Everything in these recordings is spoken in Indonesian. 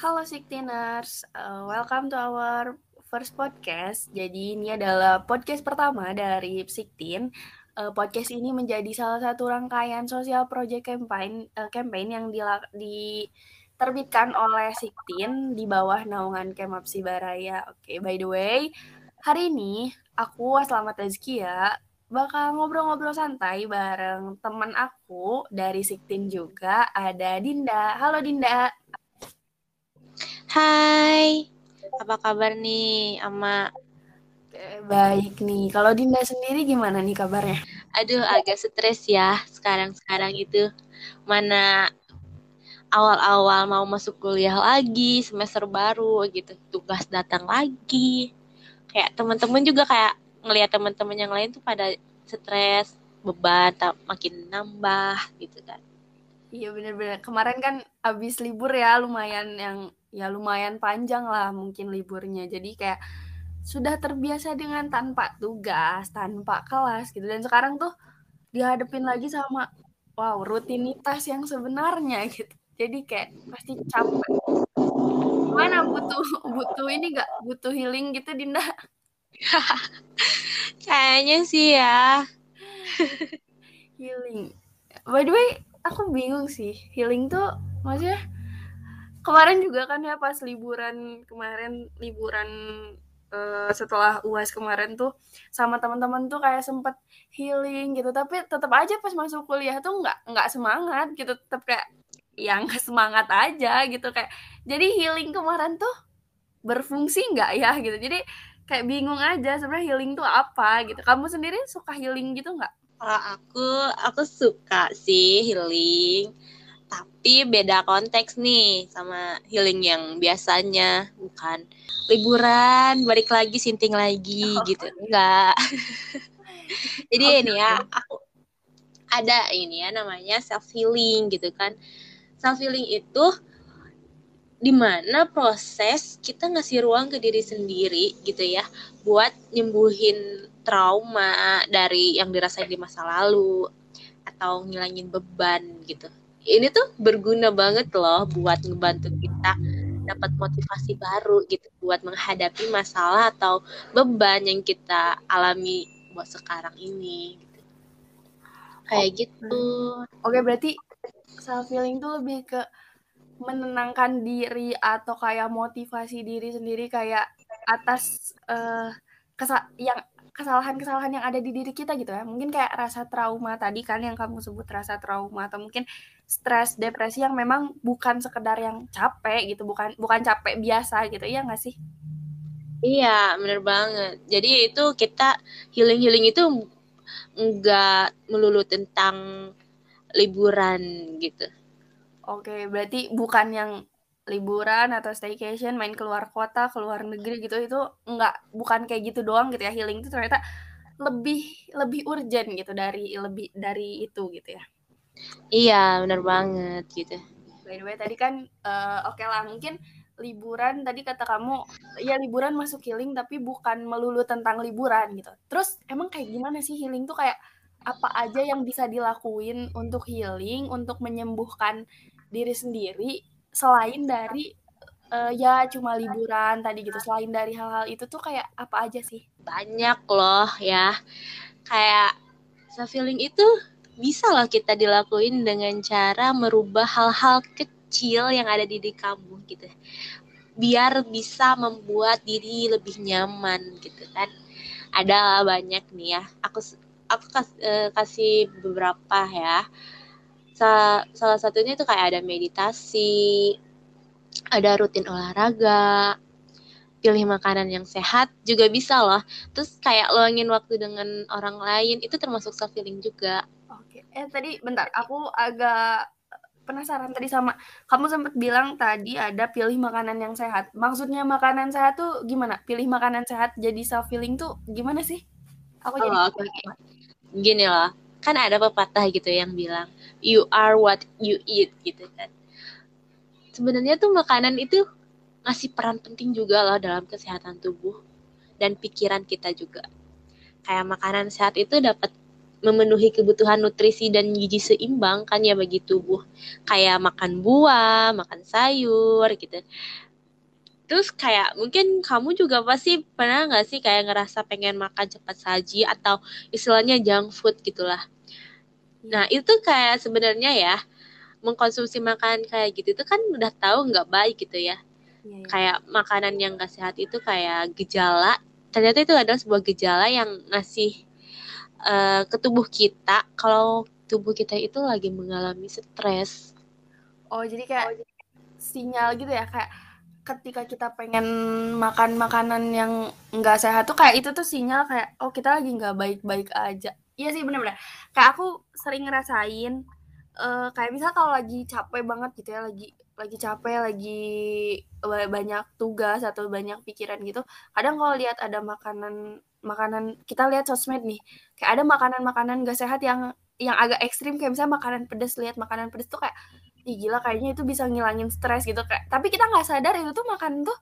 Halo Siktiners, uh, welcome to our first podcast. Jadi ini adalah podcast pertama dari Siktin. Uh, podcast ini menjadi salah satu rangkaian sosial project campaign uh, campaign yang diterbitkan oleh Siktin di bawah naungan Kemap Sibaraya. Oke, okay, by the way, hari ini aku Selamat Rezkia bakal ngobrol-ngobrol santai bareng teman aku dari Siktin juga ada Dinda. Halo Dinda. Hai, apa kabar nih, Ama? Baik nih. Kalau Dinda sendiri gimana nih kabarnya? Aduh, agak stres ya sekarang-sekarang itu. Mana awal-awal mau masuk kuliah lagi, semester baru gitu, tugas datang lagi. Kayak teman-teman juga kayak ngelihat teman-teman yang lain tuh pada stres, beban tak makin nambah gitu kan. Iya bener-bener. Kemarin kan abis libur ya lumayan yang ya lumayan panjang lah mungkin liburnya. Jadi kayak sudah terbiasa dengan tanpa tugas, tanpa kelas gitu. Dan sekarang tuh dihadapin lagi sama wow rutinitas yang sebenarnya gitu. Jadi kayak pasti capek. Mana butuh butuh ini gak butuh healing gitu Dinda? Kayaknya sih ya. healing. By the way, aku bingung sih. Healing tuh maksudnya kemarin juga kan ya pas liburan kemarin liburan uh, setelah uas kemarin tuh sama teman-teman tuh kayak sempet healing gitu. Tapi tetap aja pas masuk kuliah tuh nggak nggak semangat gitu. Tetap kayak yang semangat aja gitu. Kayak jadi healing kemarin tuh berfungsi nggak ya gitu. Jadi kayak bingung aja sebenarnya healing tuh apa gitu. Kamu sendiri suka healing gitu nggak kalau aku aku suka sih healing tapi beda konteks nih sama healing yang biasanya bukan liburan balik lagi sinting lagi oh. gitu enggak jadi okay. ini ya aku ada ini ya namanya self healing gitu kan self healing itu di mana proses kita ngasih ruang ke diri sendiri gitu ya buat nyembuhin trauma dari yang dirasain di masa lalu atau ngilangin beban gitu ini tuh berguna banget loh buat ngebantu kita dapat motivasi baru gitu buat menghadapi masalah atau beban yang kita alami buat sekarang ini gitu. kayak oh. gitu oke berarti self healing tuh lebih ke menenangkan diri atau kayak motivasi diri sendiri kayak atas uh, kesa yang kesalahan-kesalahan yang ada di diri kita gitu ya. Mungkin kayak rasa trauma tadi kan yang kamu sebut rasa trauma atau mungkin stres, depresi yang memang bukan sekedar yang capek gitu, bukan bukan capek biasa gitu. Iya nggak sih? Iya, bener banget. Jadi itu kita healing-healing itu nggak melulu tentang liburan gitu. Oke, berarti bukan yang liburan atau staycation main keluar kota keluar negeri gitu itu nggak bukan kayak gitu doang gitu ya healing itu ternyata lebih lebih urgent gitu dari lebih dari itu gitu ya. Iya benar banget gitu. By the way tadi kan uh, oke okay lah mungkin liburan tadi kata kamu ya liburan masuk healing tapi bukan melulu tentang liburan gitu. Terus emang kayak gimana sih healing tuh kayak apa aja yang bisa dilakuin untuk healing untuk menyembuhkan diri sendiri selain dari uh, ya cuma liburan tadi gitu selain dari hal-hal itu tuh kayak apa aja sih? Banyak loh ya. Kayak self healing itu bisa loh kita dilakuin dengan cara merubah hal-hal kecil yang ada di diri kamu gitu. Biar bisa membuat diri lebih nyaman gitu kan. Ada banyak nih ya. Aku aku uh, kasih beberapa ya salah satunya itu kayak ada meditasi, ada rutin olahraga, pilih makanan yang sehat juga bisa loh. Terus kayak luangin waktu dengan orang lain itu termasuk self healing juga. Oke. Eh tadi bentar, aku agak penasaran tadi sama kamu sempat bilang tadi ada pilih makanan yang sehat. Maksudnya makanan sehat tuh gimana? Pilih makanan sehat jadi self healing tuh gimana sih? Aku oh, jadi okay. Gini loh, kan ada pepatah gitu yang bilang you are what you eat gitu kan. Sebenarnya tuh makanan itu ngasih peran penting juga loh dalam kesehatan tubuh dan pikiran kita juga. Kayak makanan sehat itu dapat memenuhi kebutuhan nutrisi dan gizi seimbang kan ya bagi tubuh. Kayak makan buah makan sayur gitu terus kayak mungkin kamu juga pasti pernah nggak sih kayak ngerasa pengen makan cepat saji atau istilahnya junk food gitulah? Nah itu kayak sebenarnya ya mengkonsumsi makanan kayak gitu itu kan udah tahu nggak baik gitu ya. Iya, iya. kayak makanan yang gak sehat itu kayak gejala ternyata itu adalah sebuah gejala yang ngasih uh, ke tubuh kita. Kalau tubuh kita itu lagi mengalami stres. Oh jadi kayak oh, sinyal gitu ya kayak ketika kita pengen makan makanan yang nggak sehat tuh kayak itu tuh sinyal kayak oh kita lagi nggak baik-baik aja. Iya sih bener-bener. Kayak aku sering ngerasain uh, kayak misal kalau lagi capek banget gitu ya lagi lagi capek lagi banyak tugas atau banyak pikiran gitu kadang kalau lihat ada makanan makanan kita lihat sosmed nih kayak ada makanan-makanan gak sehat yang yang agak ekstrim kayak misalnya makanan pedas lihat makanan pedas tuh kayak Ih, gila kayaknya itu bisa ngilangin stres gitu kayak tapi kita nggak sadar itu tuh makanan tuh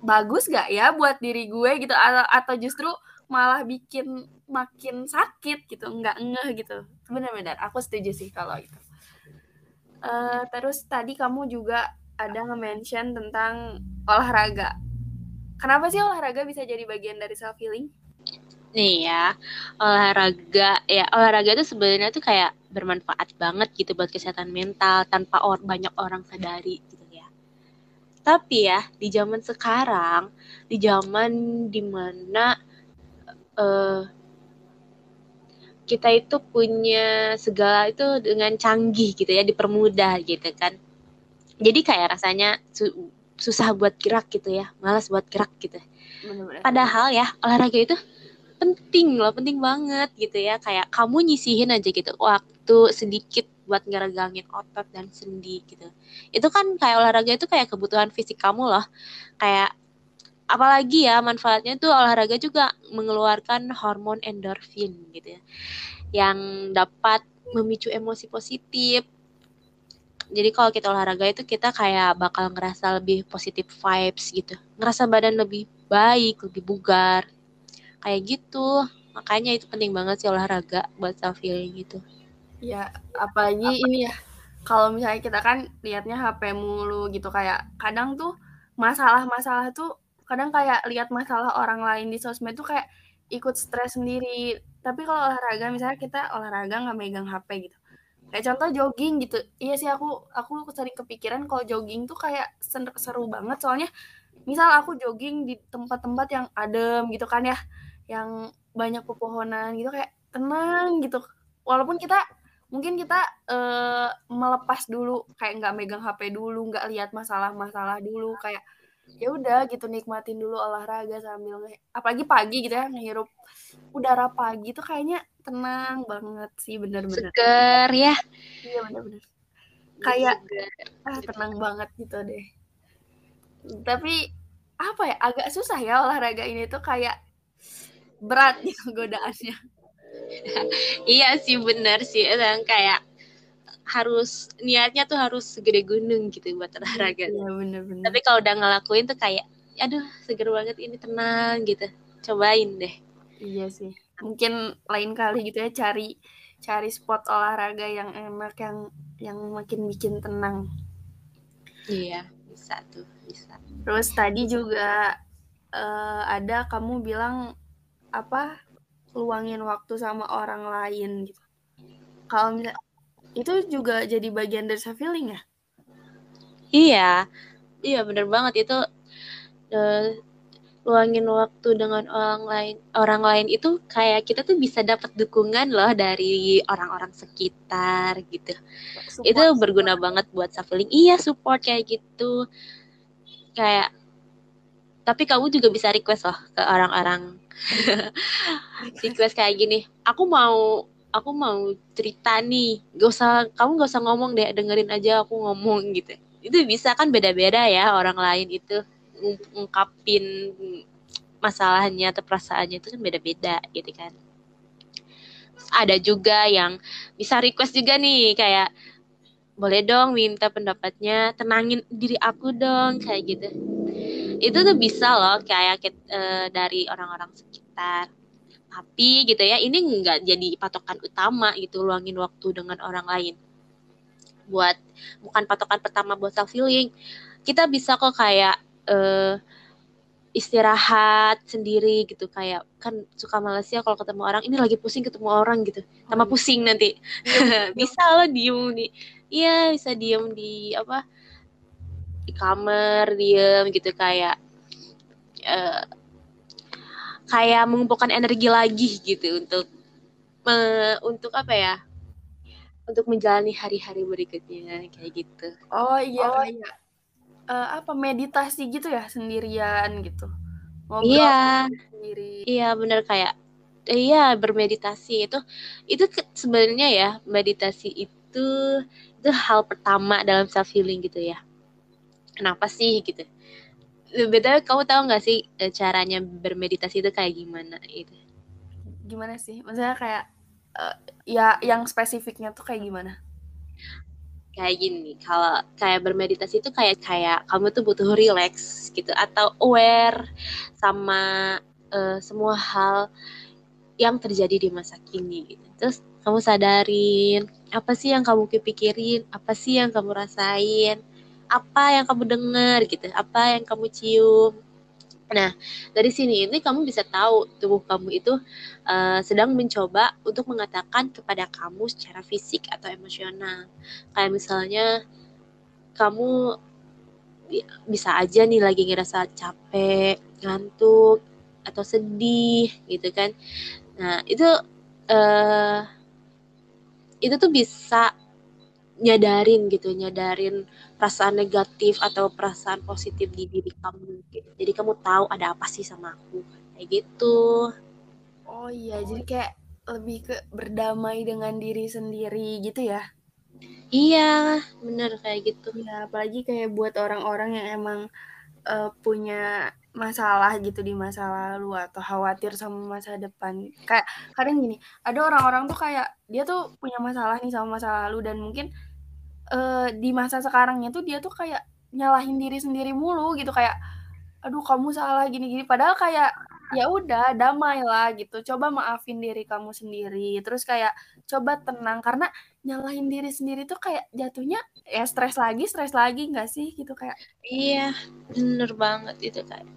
bagus gak ya buat diri gue gitu atau, atau justru malah bikin makin sakit gitu nggak ngeh gitu benar-benar aku setuju sih kalau itu Uh, terus tadi kamu juga ada nge-mention tentang olahraga. Kenapa sih olahraga bisa jadi bagian dari self healing? Nih ya, olahraga ya olahraga itu sebenarnya tuh kayak bermanfaat banget gitu buat kesehatan mental tanpa or banyak orang sadari gitu ya. Tapi ya di zaman sekarang, di zaman di mana uh, kita itu punya segala itu dengan canggih gitu ya dipermudah gitu kan jadi kayak rasanya su susah buat gerak gitu ya malas buat gerak gitu Bener-bener. padahal ya olahraga itu penting loh penting banget gitu ya kayak kamu nyisihin aja gitu waktu sedikit buat ngeregangin otot dan sendi gitu. Itu kan kayak olahraga itu kayak kebutuhan fisik kamu loh. Kayak apalagi ya manfaatnya tuh olahraga juga mengeluarkan hormon endorfin gitu ya. Yang dapat memicu emosi positif. Jadi kalau kita olahraga itu kita kayak bakal ngerasa lebih positif vibes gitu. Ngerasa badan lebih baik lebih bugar. Kayak gitu. Makanya itu penting banget sih olahraga buat self healing gitu ya apalagi Apa? ini ya kalau misalnya kita kan liatnya HP mulu gitu kayak kadang tuh masalah-masalah tuh kadang kayak lihat masalah orang lain di sosmed tuh kayak ikut stres sendiri. Tapi kalau olahraga misalnya kita olahraga nggak megang HP gitu. Kayak contoh jogging gitu. Iya sih aku aku sering kepikiran kalau jogging tuh kayak seru banget. Soalnya misal aku jogging di tempat-tempat yang adem gitu kan ya yang banyak pepohonan gitu kayak tenang gitu. Walaupun kita mungkin kita uh, melepas dulu kayak nggak megang HP dulu nggak lihat masalah-masalah dulu kayak ya udah gitu nikmatin dulu olahraga sambil apalagi pagi gitu ya ngehirup udara pagi tuh kayaknya tenang banget sih bener-bener. Seger ya. Iya bener-bener. Kayak ah tenang banget gitu deh. Tapi apa ya agak susah ya olahraga ini tuh kayak berat gitu godaannya iya sih bener sih dan kayak harus niatnya tuh harus segede gunung gitu buat olahraga. Iya bener-bener. Tapi kalau udah ngelakuin tuh kayak, aduh seger banget ini tenang gitu. Cobain deh. Iya sih. Mungkin lain kali gitu ya cari cari spot olahraga yang enak yang yang makin bikin tenang. Iya bisa tuh bisa. Terus tadi juga uh, ada kamu bilang apa luangin waktu sama orang lain gitu. Kalau misalnya itu juga jadi bagian dari self healing ya? Iya. Iya bener banget. Itu uh, luangin waktu dengan orang lain orang lain itu kayak kita tuh bisa dapat dukungan loh dari orang-orang sekitar gitu. Support, itu berguna support. banget buat self healing. Iya support kayak gitu. Kayak tapi kamu juga bisa request loh ke orang-orang. Request kayak gini aku mau aku mau cerita nih. Gak usah kamu gak usah ngomong deh dengerin aja aku ngomong gitu. Itu bisa kan beda-beda ya orang lain itu ngungkapin masalahnya atau perasaannya itu kan beda-beda gitu kan. Ada juga yang bisa request juga nih kayak boleh dong minta pendapatnya tenangin diri aku dong kayak gitu itu tuh bisa loh kayak uh, dari orang-orang sekitar. Tapi gitu ya ini nggak jadi patokan utama gitu luangin waktu dengan orang lain. Buat bukan patokan pertama buat self healing kita bisa kok kayak uh, istirahat sendiri gitu kayak kan suka males ya kalau ketemu orang ini lagi pusing ketemu orang gitu. Tambah oh, iya. pusing nanti. Iya, bisa lo diem nih iya bisa diem di apa di kamar diem gitu kayak uh, kayak mengumpulkan energi lagi gitu untuk me, untuk apa ya untuk menjalani hari-hari berikutnya kayak gitu. Oh iya oh, iya. Uh, apa meditasi gitu ya sendirian gitu. Ngobrol iya. sendiri. Iya bener kayak iya bermeditasi. Itu itu sebenarnya ya meditasi itu itu hal pertama dalam self healing gitu ya kenapa sih gitu. Beda kamu tahu nggak sih e, caranya bermeditasi itu kayak gimana itu gimana sih? Maksudnya kayak uh, ya yang spesifiknya tuh kayak gimana? Kayak gini kalau kayak bermeditasi itu kayak kayak kamu tuh butuh relax gitu atau aware sama uh, semua hal yang terjadi di masa kini gitu. Terus kamu sadarin apa sih yang kamu pikirin apa sih yang kamu rasain apa yang kamu dengar gitu, apa yang kamu cium. Nah, dari sini ini kamu bisa tahu tubuh kamu itu uh, sedang mencoba untuk mengatakan kepada kamu secara fisik atau emosional. Kayak misalnya kamu bisa aja nih lagi ngerasa capek, ngantuk, atau sedih gitu kan. Nah, itu uh, itu tuh bisa nyadarin gitu, nyadarin perasaan negatif atau perasaan positif di diri kamu gitu. Jadi kamu tahu ada apa sih sama aku kayak gitu. Oh iya, jadi kayak lebih ke berdamai dengan diri sendiri gitu ya. Iya, bener kayak gitu. Ya, apalagi kayak buat orang-orang yang emang uh, punya masalah gitu di masa lalu atau khawatir sama masa depan. Kayak kadang gini, ada orang-orang tuh kayak dia tuh punya masalah nih sama masa lalu dan mungkin uh, di masa sekarangnya tuh dia tuh kayak nyalahin diri sendiri mulu gitu kayak aduh kamu salah gini-gini. Padahal kayak ya udah damailah gitu. Coba maafin diri kamu sendiri. Terus kayak coba tenang karena nyalahin diri sendiri tuh kayak jatuhnya ya stres lagi stres lagi nggak sih? Gitu kayak. Iya bener banget itu kayak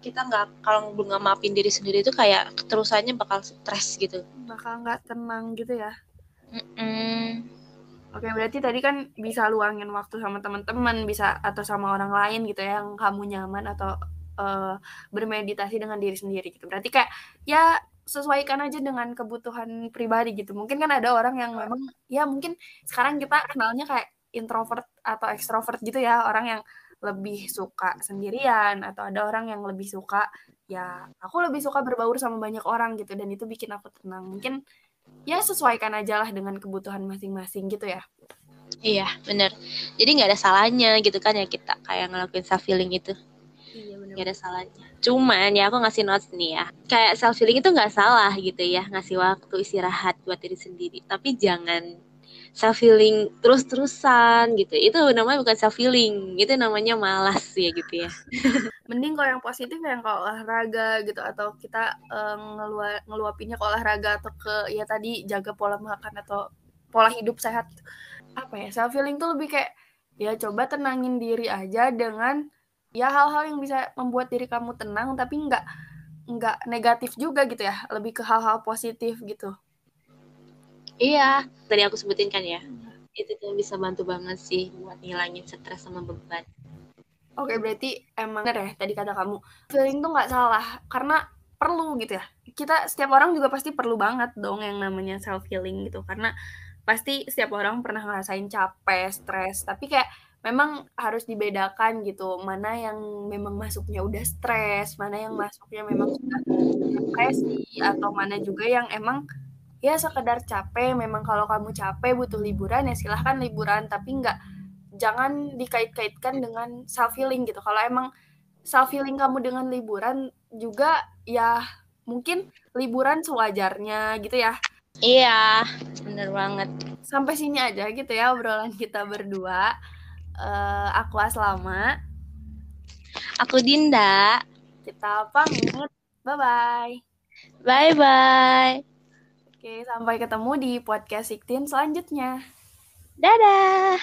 kita nggak kalau belum nggak maafin diri sendiri itu kayak keterusannya bakal stres gitu. Bakal nggak tenang gitu ya? Mm -mm. Oke, berarti tadi kan bisa luangin waktu sama teman-teman, bisa atau sama orang lain gitu ya yang kamu nyaman atau uh, bermeditasi dengan diri sendiri gitu. Berarti kayak ya sesuaikan aja dengan kebutuhan pribadi gitu. Mungkin kan ada orang yang memang ya mungkin sekarang kita kenalnya kayak introvert atau ekstrovert gitu ya, orang yang lebih suka sendirian atau ada orang yang lebih suka ya aku lebih suka berbaur sama banyak orang gitu dan itu bikin aku tenang. Mungkin ya sesuaikan aja lah dengan kebutuhan masing-masing gitu ya. Iya bener. Jadi nggak ada salahnya gitu kan ya kita kayak ngelakuin self healing itu. Iya bener. Nggak ada salahnya. Cuman ya aku ngasih notes nih ya. Kayak self healing itu nggak salah gitu ya ngasih waktu istirahat buat diri sendiri. Tapi jangan self healing terus-terusan gitu. Itu namanya bukan self healing, itu namanya malas ya gitu ya. Mending kalau yang positif yang kalau olahraga gitu atau kita uh, ngelua ngeluapinnya ke olahraga atau ke ya tadi jaga pola makan atau pola hidup sehat. Apa ya? Self healing tuh lebih kayak ya coba tenangin diri aja dengan ya hal-hal yang bisa membuat diri kamu tenang tapi nggak nggak negatif juga gitu ya lebih ke hal-hal positif gitu Iya, tadi aku sebutin kan ya. Itu tuh bisa bantu banget sih buat ngilangin stres sama beban. Oke, berarti emang bener ya tadi kata kamu. Feeling tuh nggak salah karena perlu gitu ya. Kita setiap orang juga pasti perlu banget dong yang namanya self healing gitu karena pasti setiap orang pernah ngerasain capek, stres, tapi kayak memang harus dibedakan gitu mana yang memang masuknya udah stres, mana yang masuknya memang sudah depresi atau mana juga yang emang ya sekedar capek. Memang kalau kamu capek butuh liburan ya silahkan liburan. Tapi nggak jangan dikait-kaitkan dengan self healing gitu. Kalau emang self healing kamu dengan liburan juga ya mungkin liburan sewajarnya gitu ya. Iya bener banget. Sampai sini aja gitu ya obrolan kita berdua. Uh, aku Aslama. Aku Dinda. Kita pamit. Bye bye Bye-bye. Oke, sampai ketemu di podcast Siktin selanjutnya. Dadah.